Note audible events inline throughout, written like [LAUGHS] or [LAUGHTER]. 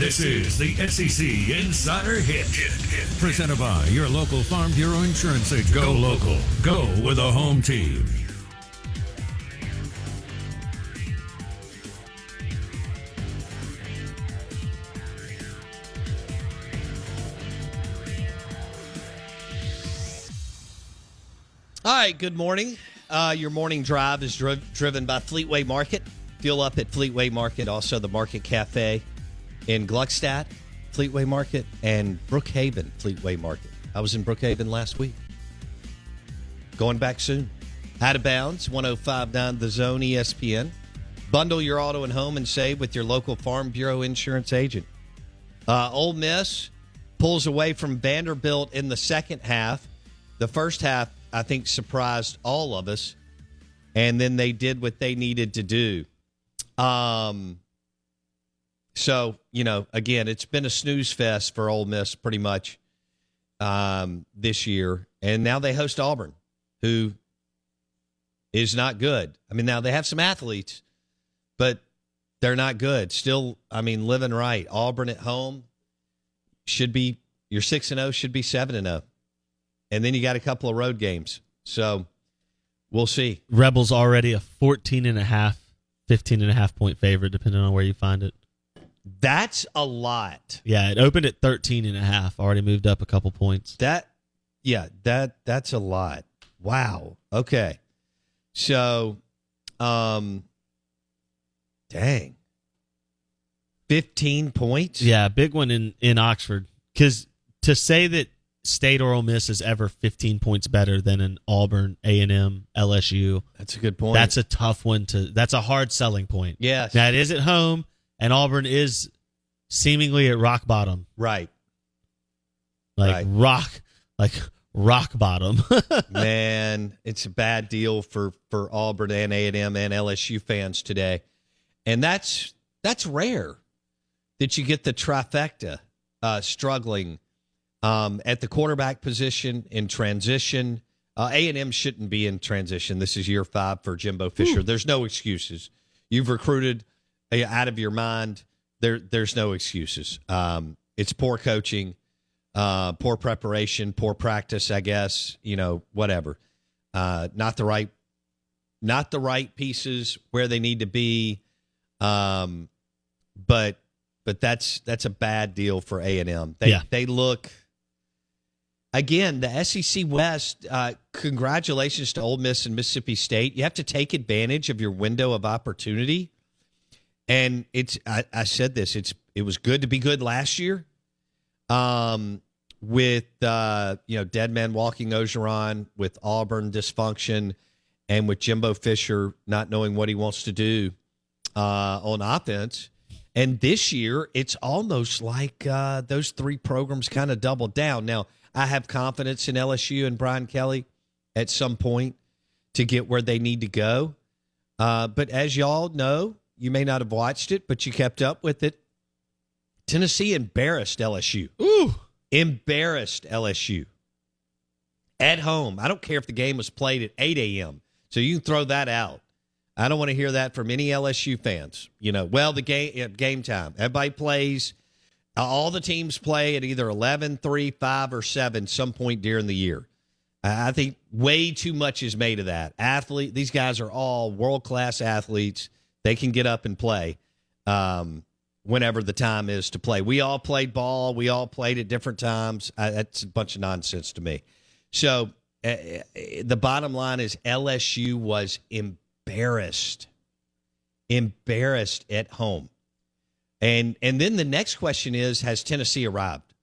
This is the SEC Insider Hit. Hit, hit. Presented by your local Farm Bureau Insurance agent. Go local. Go with a home team. All right, good morning. Uh, your morning drive is dri- driven by Fleetway Market. Fuel up at Fleetway Market, also the Market Cafe in Gluckstadt, Fleetway Market, and Brookhaven, Fleetway Market. I was in Brookhaven last week. Going back soon. Out of bounds, 1059 The Zone ESPN. Bundle your auto and home and save with your local Farm Bureau insurance agent. Uh, Ole Miss pulls away from Vanderbilt in the second half. The first half, I think, surprised all of us. And then they did what they needed to do. Um, so, you know, again, it's been a snooze fest for Ole Miss pretty much um, this year. And now they host Auburn, who is not good. I mean, now they have some athletes, but they're not good. Still, I mean, living right. Auburn at home should be your 6 and 0 should be 7 and 0. And then you got a couple of road games. So, we'll see. Rebels already a 14 and a half, 15 and a half point favorite, depending on where you find it. That's a lot. Yeah, it opened at 13 and a half, already moved up a couple points. That yeah, that that's a lot. Wow. Okay. So um dang. 15 points? Yeah, big one in in Oxford cuz to say that State or Ole Miss is ever 15 points better than an Auburn, A&M, LSU. That's a good point. That's a tough one to that's a hard selling point. Yes. Now it is at home and Auburn is seemingly at rock bottom. right. Like Right. rock like rock bottom. [LAUGHS] Man, it's a bad deal for for Auburn and A&M and LSU fans today. And that's that's rare that you get the trifecta uh, struggling um, at the quarterback position in transition. Uh, A&M shouldn't be in transition. This is year five for Jimbo Fisher. There's no excuses. You've recruited out of your mind. There, there's no excuses. Um, it's poor coaching, uh, poor preparation, poor practice. I guess you know whatever. Uh, not the right, not the right pieces where they need to be. Um, but but that's that's a bad deal for A and M. They Yeah. they look again the SEC West. Uh, congratulations to Ole Miss and Mississippi State. You have to take advantage of your window of opportunity. And it's I, I said this. It's it was good to be good last year. Um, with uh, you know dead man walking Orgeron, with Auburn dysfunction, and with Jimbo Fisher not knowing what he wants to do uh, on offense. And this year, it's almost like uh, those three programs kind of doubled down. Now, I have confidence in LSU and Brian Kelly at some point to get where they need to go. Uh, but as y'all know, you may not have watched it, but you kept up with it. Tennessee embarrassed LSU. Ooh. Embarrassed LSU at home. I don't care if the game was played at 8 a.m. So you can throw that out. I don't want to hear that from any LSU fans. You know, well, the game uh, game time. Everybody plays. Uh, all the teams play at either 11, 3, 5, or 7 some point during the year. I think way too much is made of that. Athlete, these guys are all world class athletes. They can get up and play um, whenever the time is to play. We all played ball. We all played at different times. I, that's a bunch of nonsense to me. So uh, the bottom line is LSU was embarrassed, embarrassed at home. And and then the next question is has Tennessee arrived?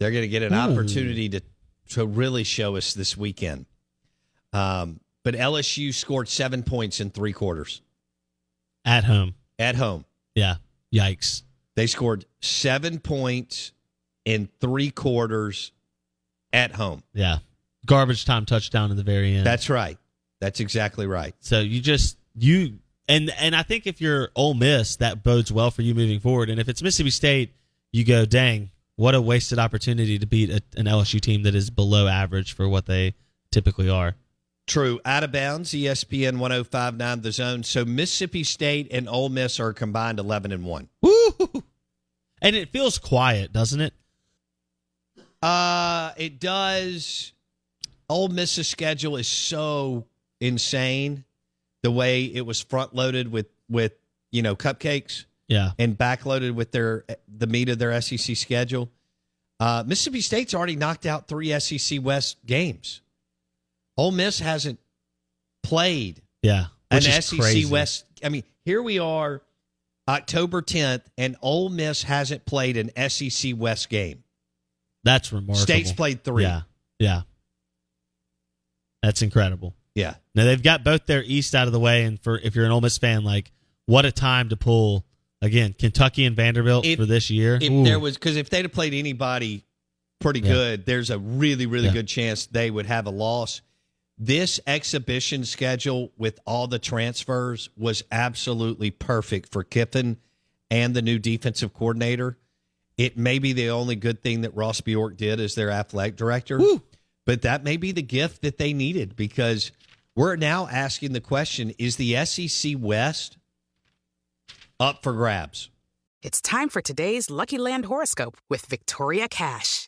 They're going to get an Ooh. opportunity to to really show us this weekend. Um, but LSU scored 7 points in 3 quarters at home. At home. Yeah. Yikes. They scored 7 points in 3 quarters at home. Yeah. Garbage time touchdown in the very end. That's right. That's exactly right. So you just you and and I think if you're Ole Miss, that bodes well for you moving forward. And if it's Mississippi State, you go, dang, what a wasted opportunity to beat a, an LSU team that is below average for what they typically are. True. Out of bounds, ESPN 1059 the zone. So Mississippi State and Ole Miss are combined 11 and 1. Woo! And it feels quiet, doesn't it? Uh, it does. Ole Miss's schedule is so insane. The way it was front loaded with with you know cupcakes, yeah, and backloaded with their the meat of their SEC schedule. Uh, Mississippi State's already knocked out three SEC West games. Ole Miss hasn't played, yeah, an SEC crazy. West. I mean, here we are, October 10th, and Ole Miss hasn't played an SEC West game. That's remarkable. State's played three. Yeah. Yeah. That's incredible. Yeah. Now they've got both their East out of the way, and for if you're an Ole Miss fan, like what a time to pull again Kentucky and Vanderbilt if, for this year. If Ooh. there was because if they'd have played anybody pretty yeah. good, there's a really really yeah. good chance they would have a loss. This exhibition schedule with all the transfers was absolutely perfect for Kiffin and the new defensive coordinator it may be the only good thing that Ross Bjork did as their athletic director. Woo. But that may be the gift that they needed because we're now asking the question is the SEC West up for grabs? It's time for today's Lucky Land horoscope with Victoria Cash.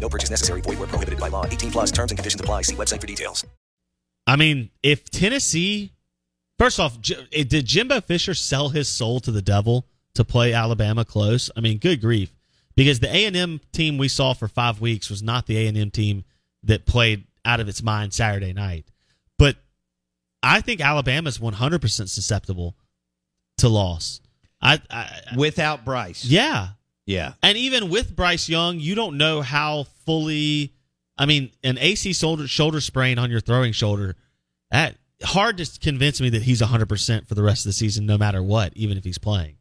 No purchase necessary. Void where prohibited by law. 18 plus terms and conditions apply. See website for details. I mean, if Tennessee... First off, eh, did Jimbo Fisher sell his soul to the devil to play Alabama close? I mean, good grief because the A&M team we saw for 5 weeks was not the A&M team that played out of its mind Saturday night. But I think Alabama's 100% susceptible to loss. I, I without Bryce. Yeah. Yeah. And even with Bryce Young, you don't know how fully I mean, an AC shoulder shoulder sprain on your throwing shoulder, that hard to convince me that he's 100% for the rest of the season no matter what, even if he's playing.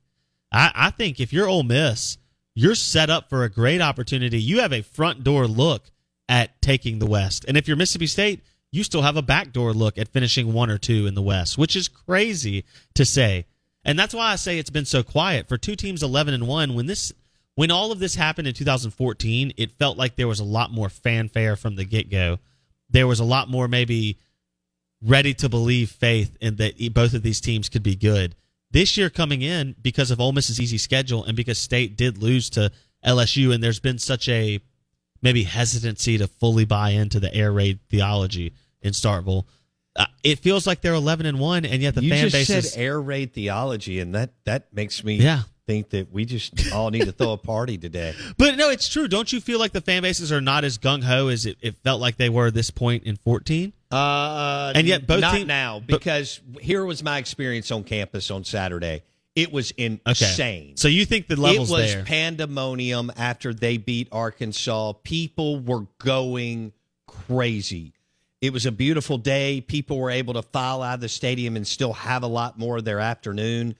I, I think if you're Ole Miss, you're set up for a great opportunity. You have a front door look at taking the West. And if you're Mississippi State, you still have a backdoor look at finishing one or two in the West, which is crazy to say. And that's why I say it's been so quiet for two teams 11 and 1 when this when all of this happened in 2014, it felt like there was a lot more fanfare from the get-go. There was a lot more maybe ready to believe faith in that both of these teams could be good. This year coming in because of Ole Miss's easy schedule and because State did lose to LSU, and there's been such a maybe hesitancy to fully buy into the air raid theology in Starkville. Uh, it feels like they're 11 and one, and yet the you fan just base said is air raid theology, and that that makes me Yeah. Think that we just all need to throw a party today. [LAUGHS] But no, it's true. Don't you feel like the fan bases are not as gung ho as it, it felt like they were at this point in 14? Uh, And yet both not team- now but- because here was my experience on campus on Saturday. It was Okay. insane. So you think the levels it was there? pandemonium after they beat Arkansas. People were going crazy. It was a beautiful day. People were able to file out of the stadium and still have a lot more of their afternoon.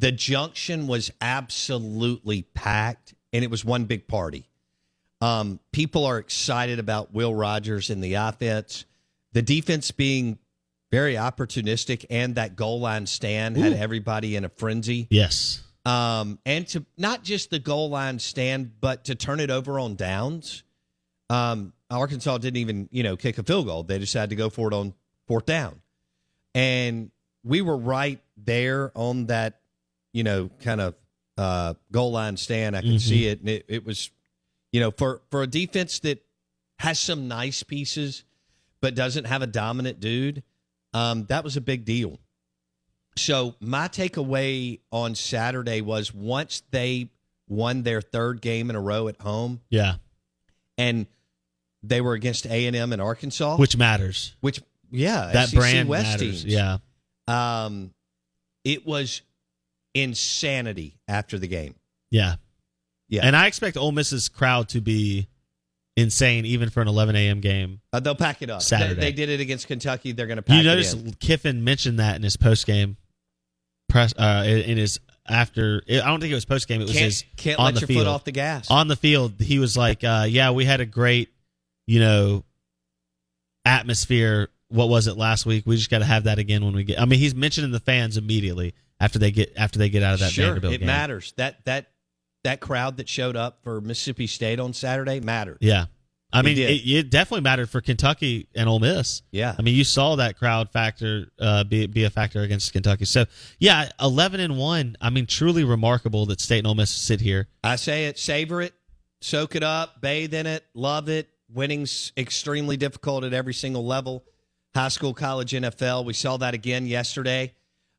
The junction was absolutely packed, and it was one big party. Um, people are excited about Will Rogers in the offense. The defense being very opportunistic, and that goal line stand had everybody in a frenzy yes. um, and to not just the goal line stand, but to turn it over on downs. Um, Arkansas didn't even you know kick a field goal; they decided to go for it on fourth down, and we were right there on that you know kind of uh, goal line stand. I could Mhm. see it, and it, it was you know for for a defense that has some nice pieces, but doesn't have a dominant dude. Um, that was a big deal. So my takeaway on Saturday was once they won their third game in a row at home, Yeah. and they were against A and M in Arkansas, Which matters. which yeah, that SEC brand West matters. teams. Yeah. Um, it was insanity after the game. Yeah. Yeah. And I expect Ole Miss's crowd to be insane even for an 11 a.m. game. Uh, they'll pack it up. They- Saturday. They, did it against Kentucky. They're going to pack it up. you notice. Kiffin mentioned that in his post game press uh in in his after I don't think it was post game it was Can't, his can't on let the your field. foot off the gas. on the field he was like uh yeah we had a great you know atmosphere what was it last week we just got to have that again when we get I mean he's mentioning the fans immediately after they get after they get out of that sure, Vanderbilt it game. matters. That that that crowd that showed up for Mississippi State on Saturday mattered. Yeah. I It mean, it, it definitely mattered for Kentucky and Ole Miss. Yeah. I mean, you saw that crowd factor uh, be be a factor against Kentucky. So, yeah, eleven and one. I mean, truly remarkable that State and Ole Miss sit here. I say it, savor it, soak it up, bathe in it, love it. Winning's extremely difficult at every single level. High school, college, NFL. We saw that again yesterday.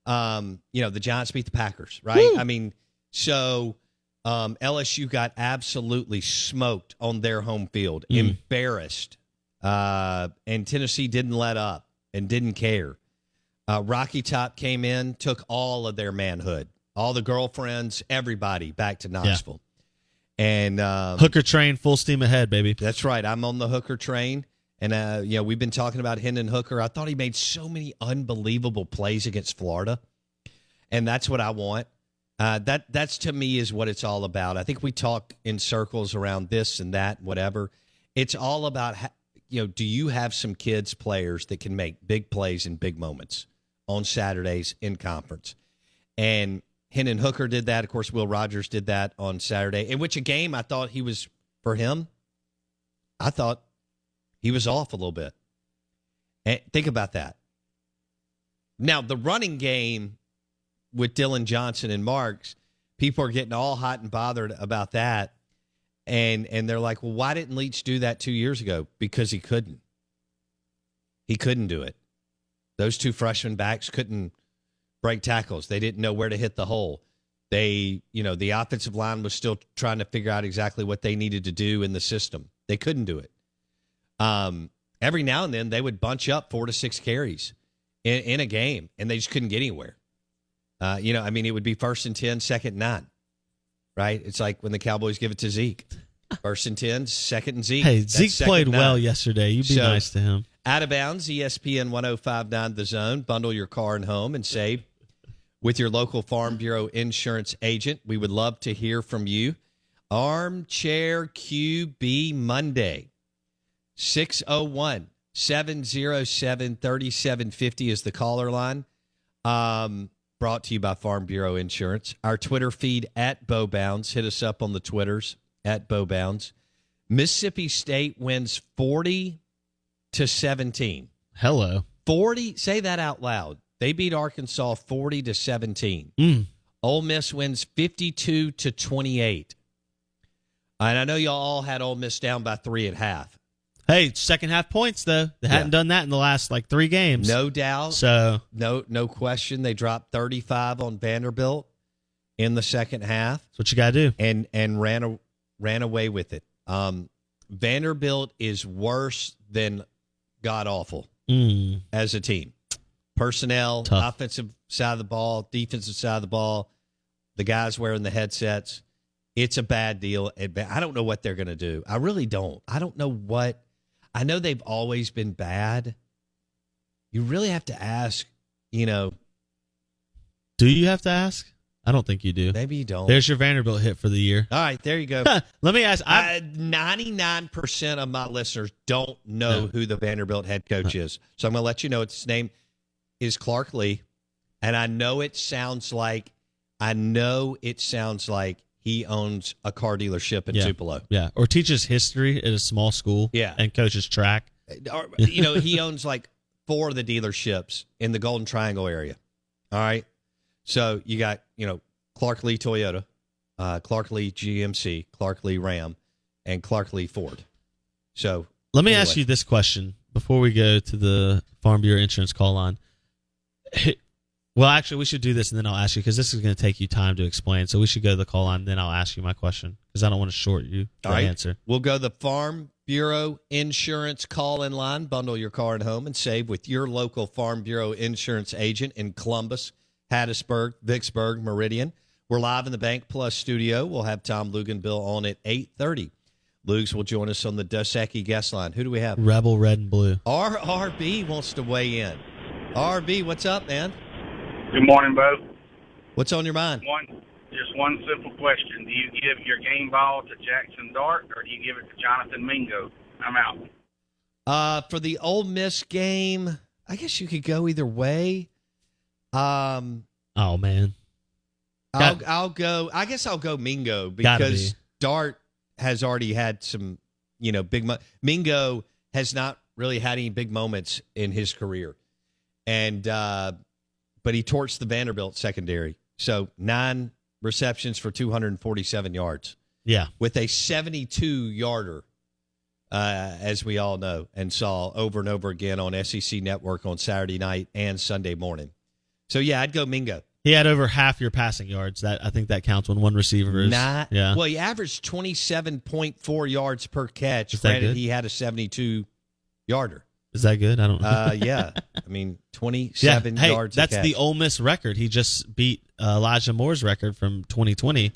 Um, you know, the Giants beat the Packers, right? I mean, so um, LSU got absolutely smoked on their home field, embarrassed. Uh, and Tennessee didn't let up and didn't care. Uh, Rocky Top came in, took all of their manhood, all the girlfriends, everybody back to Knoxville. And um, Hooker train, full steam ahead, baby. that's right. I'm on the Hooker train. And, uh, you know, we've been talking about Hendon Hooker. I thought he made so many unbelievable plays against Florida. And that's what I want. Uh, that That's to me is what it's all about. I think we talk in circles around this and that, whatever. It's all about, you know, do you have some kids, players that can make big plays in big moments on Saturdays in conference? And Hendon Hooker did that. Of course, Will Rogers did that on Saturday, in which a game I thought he was, for him, I thought he was off a little bit. And think about that. Now, the running game with Dillon Johnson and Marks, people are getting all hot and bothered about that. And and they're like, well, why didn't Leach do that two years ago? Because he couldn't. He couldn't do it. Those two freshman backs couldn't break tackles. They didn't know where to hit the hole. They, you know, the offensive line was still trying to figure out exactly what they needed to do in the system. They couldn't do it. Um, every now and then they would bunch up four to six carries in, in a game, and they just couldn't get anywhere. Uh, you know, I mean, it would be first and 10, second and nine, right? It's like when the Cowboys give it to Zeke. First and 10, second and Zeke. Hey, That's Zeke played well yesterday. You'd be So- nice to him. Out of bounds, ESPN 1059 The Zone. Bundle your car and home and save with your local Farm Bureau insurance agent. We would love to hear from you. Armchair QB Monday, 601 707 3750 is the caller line. Um, brought to you by Farm Bureau Insurance. Our Twitter feed at Bowbounds. Hit us up on the Twitters at Bowbounds. Mississippi State wins 40 to 17. Hello. 40, say that out loud. They beat Arkansas 40 to 17. Mm. Ole Miss wins 52 to 28. And I know y'all all had Ole Miss down by three at half. Hey, second half points though. They hadn't done that in the last like three games. No doubt. So no no question. They dropped 35 on Vanderbilt in the second half. That's what you got to do. And and ran a, ran away with it. Um, Vanderbilt is worse than god awful mm. as a team. Personnel, Tough. offensive side of the ball, defensive side of the ball, the guys wearing the headsets. It's a bad deal. I don't know what they're going to do. I really don't. I don't know what. I know they've always been bad. You really have to ask, you know. Do you have to ask? I don't think you do. Maybe you don't. There's your Vanderbilt hit for the year. All right, there you go. Let me ask. Uh, ninety-nine percent of my listeners don't know No. who the Vanderbilt head coach is, so I'm going to let you know. Its name is Clark Lea, and I know it sounds like I know it sounds like he owns a car dealership in yeah. Tupelo. Yeah, or teaches history at a small school. Yeah. and coaches track. Or, you know, he [LAUGHS] owns like four of the dealerships in the Golden Triangle area. All right. So you got, you know, Clark Lea Toyota, uh, Clark Lea GMC, Clark Lea Ram, and Clark Lea Ford. So Let me anyway. ask you this question before we go to the Farm Bureau Insurance call line. Well, actually, we should do this and then I'll ask you because this is going to take you time to explain. So we should go to the call line, then I'll ask you my question because I don't want to short you the All right. answer. We'll go the Farm Bureau Insurance call in line. Bundle your car and home and save with your local Farm Bureau Insurance agent in Columbus, Hattiesburg, Vicksburg, Meridian. We're live in the Bank Plus studio. We'll have Tom Luginbill on at 8.30. Lugs will join us on the Dos Equis guest line. Who do we have? Rebel Red and Blue. RRB wants to weigh in. RB, what's up, man? Good morning, Bo. What's on your mind? One, just one simple question: Do you give your game ball to Jackson Dart, or do you give it to Jonathan Mingo? I'm out. Uh, for the Ole Miss game, I guess you could go either way. Um, Oh man, I'll Got- I'll go. I guess I'll go Mingo because be. Dart has already had some, you know, big. Mo- Mingo has not really had any big moments in his career, and uh, but he torched the Vanderbilt secondary. So nine receptions for 247 yards yeah, with a 72 yarder, uh, as we all know and saw over and over again on SEC Network on Saturday night and Sunday morning. So yeah, I'd go Mingo. he had over half your passing yards. That I think that counts when one receiver is. Not yeah, well. He averaged twenty seven point four yards per catch. Granted, good? he had a seventy two yarder. Is that good? I don't. know. Uh, [LAUGHS] yeah, I mean twenty-seven yeah. Hey, yards. a that's the. Ole Miss record. He just beat uh, Elijah Moore's record from 2020.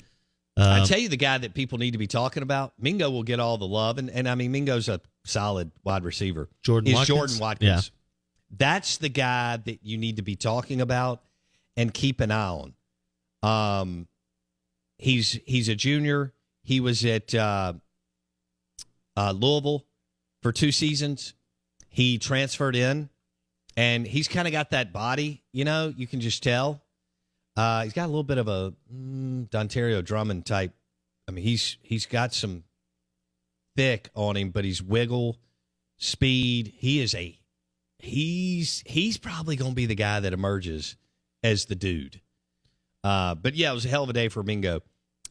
I Um, tell you, the guy that people need to be talking about, Mingo will get all the love, and, and I mean Mingo's a solid wide receiver. Jordan is Watkins? Jordan Watkins. Yeah. That's the guy that you need to be talking about and keep an eye on. Um, he's he's a junior. He was at uh, uh, Louisville for two seasons. He transferred in, and he's kind of got that body. You know, you can just tell. Uh, he's got a little bit of a mm, Dontario Drummond type. I mean, he's he's got some thick on him, but he's wiggle, speed. He is a he's he's probably going to be the guy that emerges as the dude. Uh, but yeah, it was a hell of a day for Mingo,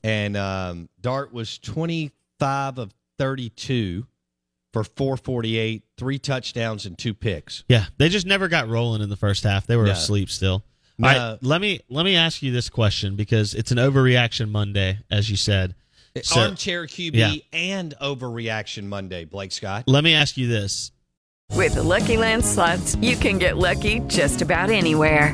and um, Dart was twenty five of thirty two for four forty eight, three touchdowns and two picks. Yeah, they just never got rolling in the first half. They were No. asleep still. No. All right, let me let me ask you this question because it's an overreaction Monday, as you said. Eh, so- Armchair QB Yeah. and overreaction Monday, Blake Scott. Let me ask you this: With the Lucky Land slots, you can get lucky just about anywhere.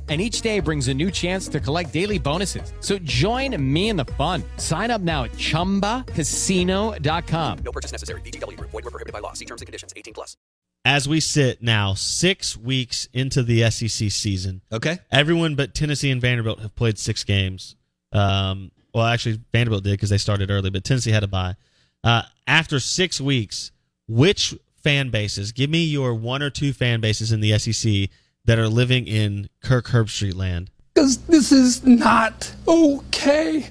and each day brings a new chance to collect daily bonuses. So join me in the fun. Sign up now at ChumbaCasino.com. No purchase necessary. VGW Group. Void were prohibited by law. See terms and conditions. 18 plus. As we sit now, six weeks into the SEC season. Okay. Everyone but Tennessee and Vanderbilt have played six games. Um, well, actually, Vanderbilt did because they started early, but Tennessee had a bye. Uh, after six weeks, which fan bases? Give me your one or two fan bases in the SEC that are living in Kirk Herbstreit land. Because this is not okay.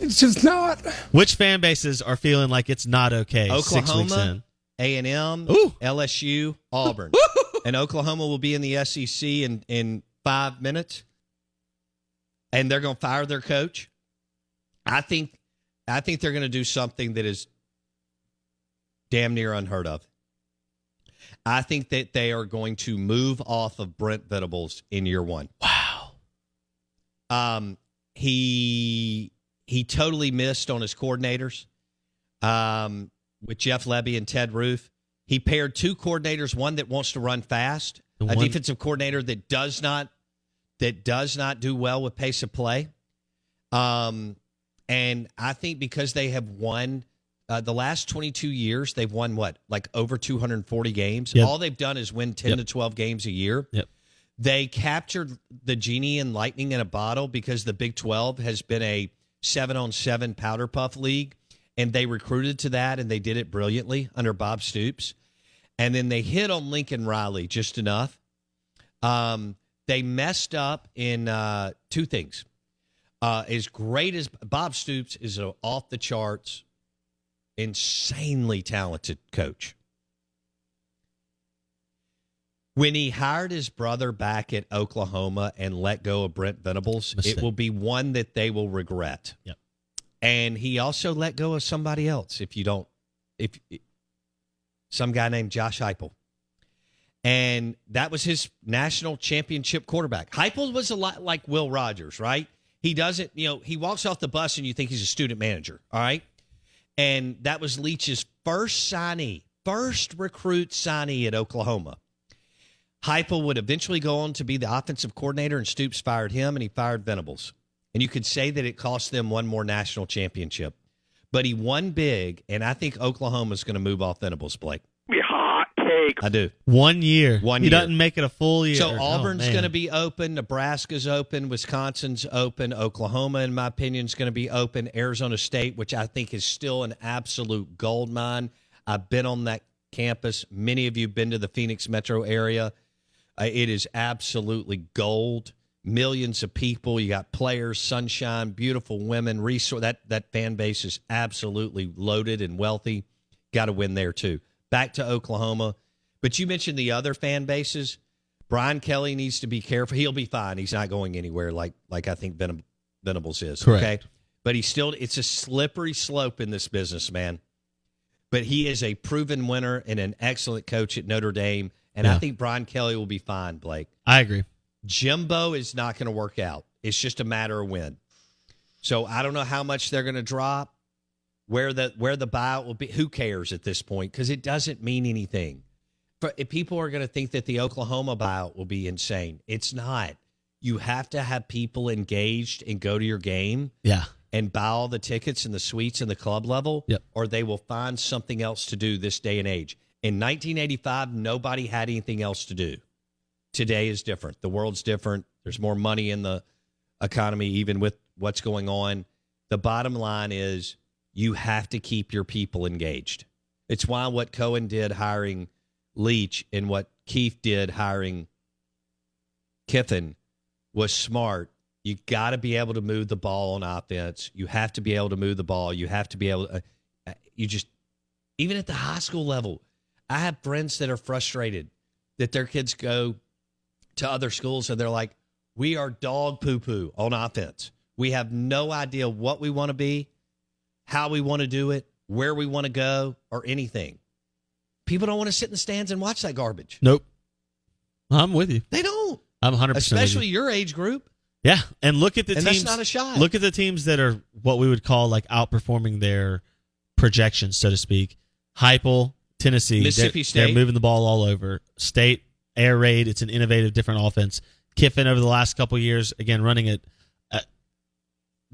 It's just not. Which fan bases are feeling like it's not okay? Six Oklahoma. A and M, LSU, Auburn, and Oklahoma will be in the SEC in in five minutes, and they're going to fire their coach. I think, I think they're going to do something that is damn near unheard of. I think that they are going to move off of Brent Venables in year one. Wow. Um, he he totally missed on his coordinators. Um, with Jeff Lebby and Ted Roof, he paired two coordinators: one that wants to run fast, a one- defensive coordinator that does not that does not do well with pace of play. Um, and I think because they have won uh, the last 22 years, they've won what, like over 240 games. Yep. All they've done is win 10 Yep. to 12 games a year. Yep. They captured the genie and lightning in a bottle because the Big 12 has been a seven on seven powder puff league, and they recruited to that, and they did it brilliantly under Bob Stoops. And then they hit on Lincoln Riley just enough. Um, they messed up in uh, two things. Uh, as great as Bob Stoops is off the charts, insanely talented coach. When he hired his brother back at Oklahoma and let go of Brent Venables, Mistake. it will be one that they will regret. Yep. And he also let go of somebody else. If you don't, if some guy named Josh Heupel, and that was his national championship quarterback. Heupel was a lot like Will Rogers, right? He doesn't, you know, he walks off the bus and you think he's a student manager, all right? And that was Leach's first signee, first recruit signee at Oklahoma. Heupel would eventually go on to be the offensive coordinator, and Stoops fired him, and he fired Venables. And you could say that it cost them one more national championship. But he won big, and I think Oklahoma's going to move off Venables, Blake. Hot take. I do. One year. One year. he year. doesn't make it a full year. So Oh, Auburn's man. going to be open, Nebraska's open, Wisconsin's open, Oklahoma, in my opinion, is going to be open. Arizona State, which I think is still an absolute gold mine. I've been on that campus. Many of you have been to the Phoenix metro area. Uh, it is absolutely gold. Millions of people. You got players, sunshine, beautiful women. Resource that that fan base is absolutely loaded and wealthy. Got to win there too. Back to Oklahoma, but you mentioned the other fan bases. Brian Kelly needs to be careful. He'll be fine. He's not going anywhere like like I think Venables is. Correct. Okay, but he's still. It's a slippery slope in this business, man. But he is a proven winner and an excellent coach at Notre Dame, and I think Brian Kelly will be fine. Blake. I agree. Jimbo is not going to work out. It's just a matter of when. So I don't know how much they're going to drop, where the where the buyout will be. Who cares at this point? Because it doesn't mean anything. But if people are going to think that the Oklahoma buyout will be insane. It's not. You have to have people engaged and go to your game Yeah. and buy all the tickets and the suites and the club level, Yep. or they will find something else to do this day and age. In 1985, nobody had anything else to do. Today is different. The world's different. There's more money in the economy, even with what's going on. The bottom line is you have to keep your people engaged. It's why what Cohen did hiring Leach and what Keith did hiring Kiffin was smart. You got to be able to move the ball on offense. You have to be able to move the ball. You have to be able to, uh, you just, even at the high school level, I have friends that are frustrated that their kids go to other schools and they're like, we are dog poo poo on offense. We have no idea what we want to be, how we want to do it, where we want to go, or anything. People don't want to sit in the stands and watch that garbage. Nope. I'm with you. They don't. I'm 100% with Especially you. your age group. Yeah, and look at the And that's teams. not a shot. Look at the teams that are what we would call like outperforming their projections, so to speak. Heupel, Tennessee, Mississippi they're, State. they're moving the ball all over. State air raid. It's an innovative, different offense. Kiffin over the last couple years, again running it. Uh,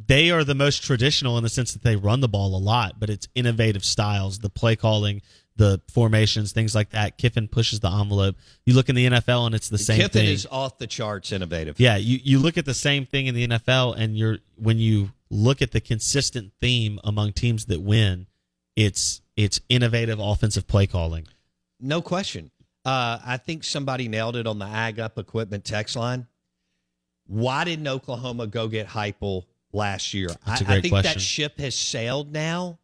they are the most traditional in the sense that they run the ball a lot, but it's innovative styles, the play calling, the formations, things like that. Kiffin pushes the envelope. You look in the NFL and it's the same Kiffin thing. Kiffin is off the charts innovative. Yeah, you, you look at the same thing in the NFL, and you're when you look at the consistent theme among teams that win, it's it's innovative offensive play calling. No question. Uh, I think somebody nailed it on the Ag Up Equipment text line. Why didn't Oklahoma go get Heupel last year? I, I think question. that ship has sailed now.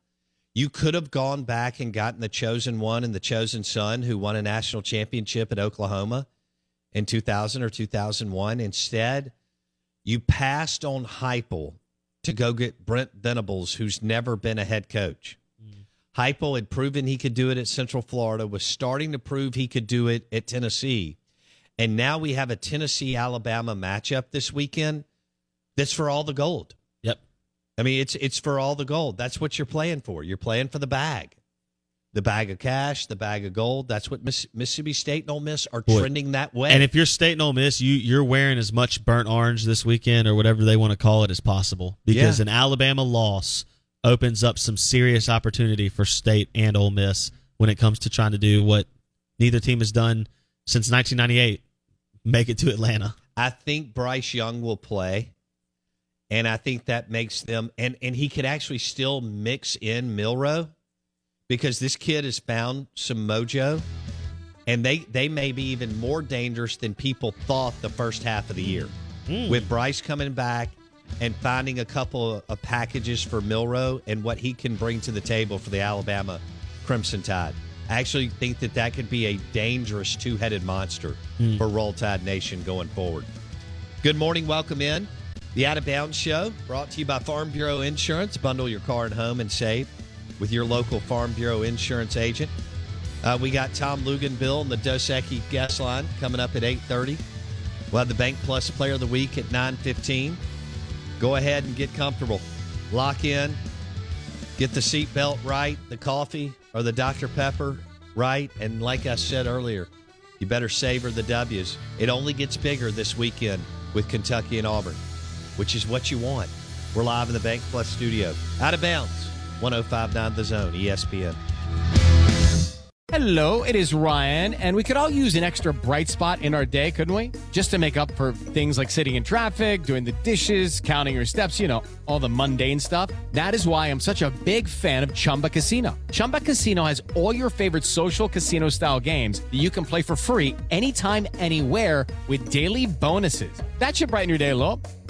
You could have gone back and gotten the chosen one and the chosen son who won a national championship at Oklahoma in 2000 or 2001. Instead, you passed on Heupel to go get Brent Venables, who's never been a head coach. Mm. Heupel had proven he could do it at Central Florida, was starting to prove he could do it at Tennessee. And now we have a Tennessee Alabama matchup this weekend that's for all the gold. I mean, it's it's for all the gold. That's what you're playing for. You're playing for the bag. The bag of cash, the bag of gold. That's what Miss, Mississippi State and Ole Miss are Boy. trending that way. And if you're State and Ole Miss, you you're wearing as much burnt orange this weekend or whatever they want to call it as possible because Yeah. an Alabama loss opens up some serious opportunity for State and Ole Miss when it comes to trying to do what neither team has done since 1998, make it to Atlanta. I think Bryce Young will play, and I think that makes them and and he could actually still mix in Milroe because this kid has found some mojo, and they they may be even more dangerous than people thought the first half of the year. With Bryce coming back and finding a couple of packages for Milroe and what he can bring to the table for the Alabama Crimson Tide. I actually think that that could be a dangerous two-headed monster Hmm. for Roll Tide Nation going forward. Good morning, welcome in. The Out of Bounds Show, brought to you by Farm Bureau Insurance. Bundle your car and home and save with your local Farm Bureau insurance agent. Uh, we got Tom Luginbill and the Dos Equis guest line coming up at 8.30. We'll have the Bank Plus Player of the Week at 9.15. Go ahead and get comfortable. Lock in. Get the seatbelt right, the coffee or the Dr. Pepper right. And like I said earlier, you better savor the W's. It only gets bigger this weekend with Kentucky and Auburn, which is what you want. We're live in the Bank Plus studio. Out of bounds, 1059 The Zone, ESPN. Hello, it is Ryan, and we could all use an extra bright spot in our day, couldn't we? Just to make up for things like sitting in traffic, doing the dishes, counting your steps, you know, all the mundane stuff. That is why I'm such a big fan of Chumba Casino. Chumba Casino has all your favorite social casino style games that you can play for free anytime, anywhere with daily bonuses. That should brighten your day a little.